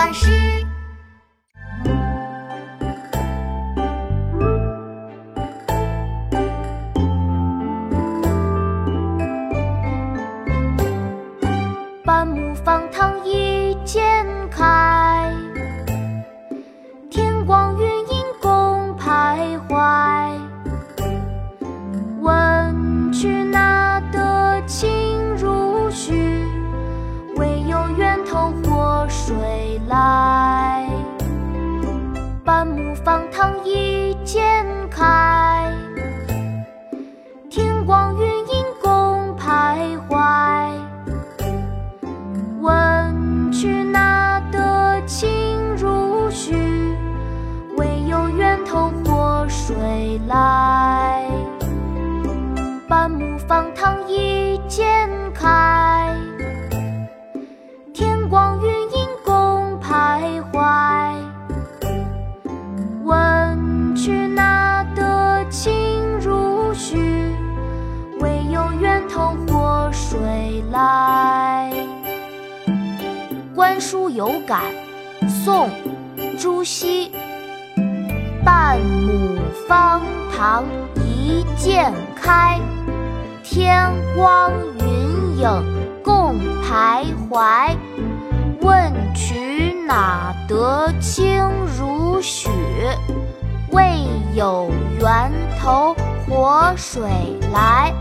巴士。半亩方塘一鉴开，天光云影共徘徊。半亩方塘一鉴开，天光云影共徘徊。问渠那得清如许？为有源头活水来。来。《观书有感》宋·朱熹。半亩方塘一鉴开，天光云影共徘徊。问渠哪得清如许？为有源头活水来。